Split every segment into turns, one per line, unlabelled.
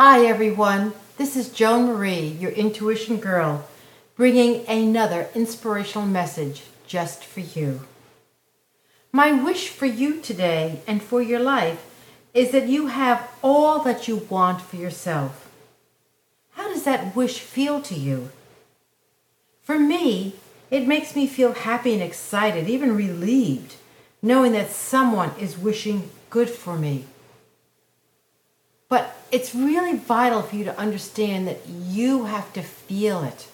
Hi, everyone. This is Joan Marie, your intuition girl, bringing another inspirational message just for you. My wish for you today and for your life is that you have all that you want for yourself. How does that wish feel to you? For me, it makes me feel happy and excited, even relieved, knowing that someone is wishing good for me. It's really vital for you to understand that you have to feel it.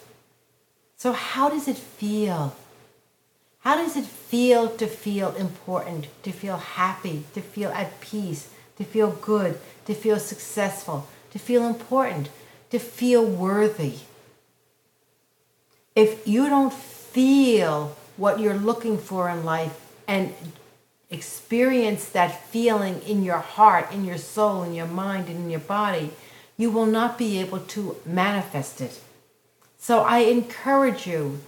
So, how does it feel? How does it feel to feel important, to feel happy, to feel at peace, to feel good, to feel successful, to feel important, to feel worthy? If you don't feel what you're looking for in life and experience that feeling in your heart, in your soul, in your mind, and in your body, you will not be able to manifest it. So I encourage you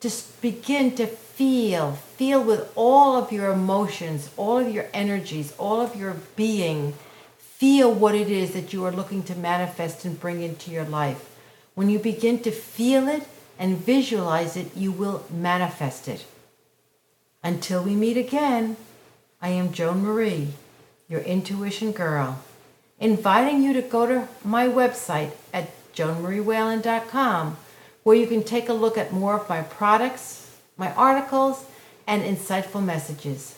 to begin to feel, feel with all of your emotions, all of your energies, all of your being. Feel what it is that you are looking to manifest and bring into your life. When you begin to feel it and visualize it, you will manifest it. Until we meet again. I am Joan Marie, your intuition girl, inviting you to go to my website at joanmariewhelan.com where you can take a look at more of my products, my articles, and insightful messages.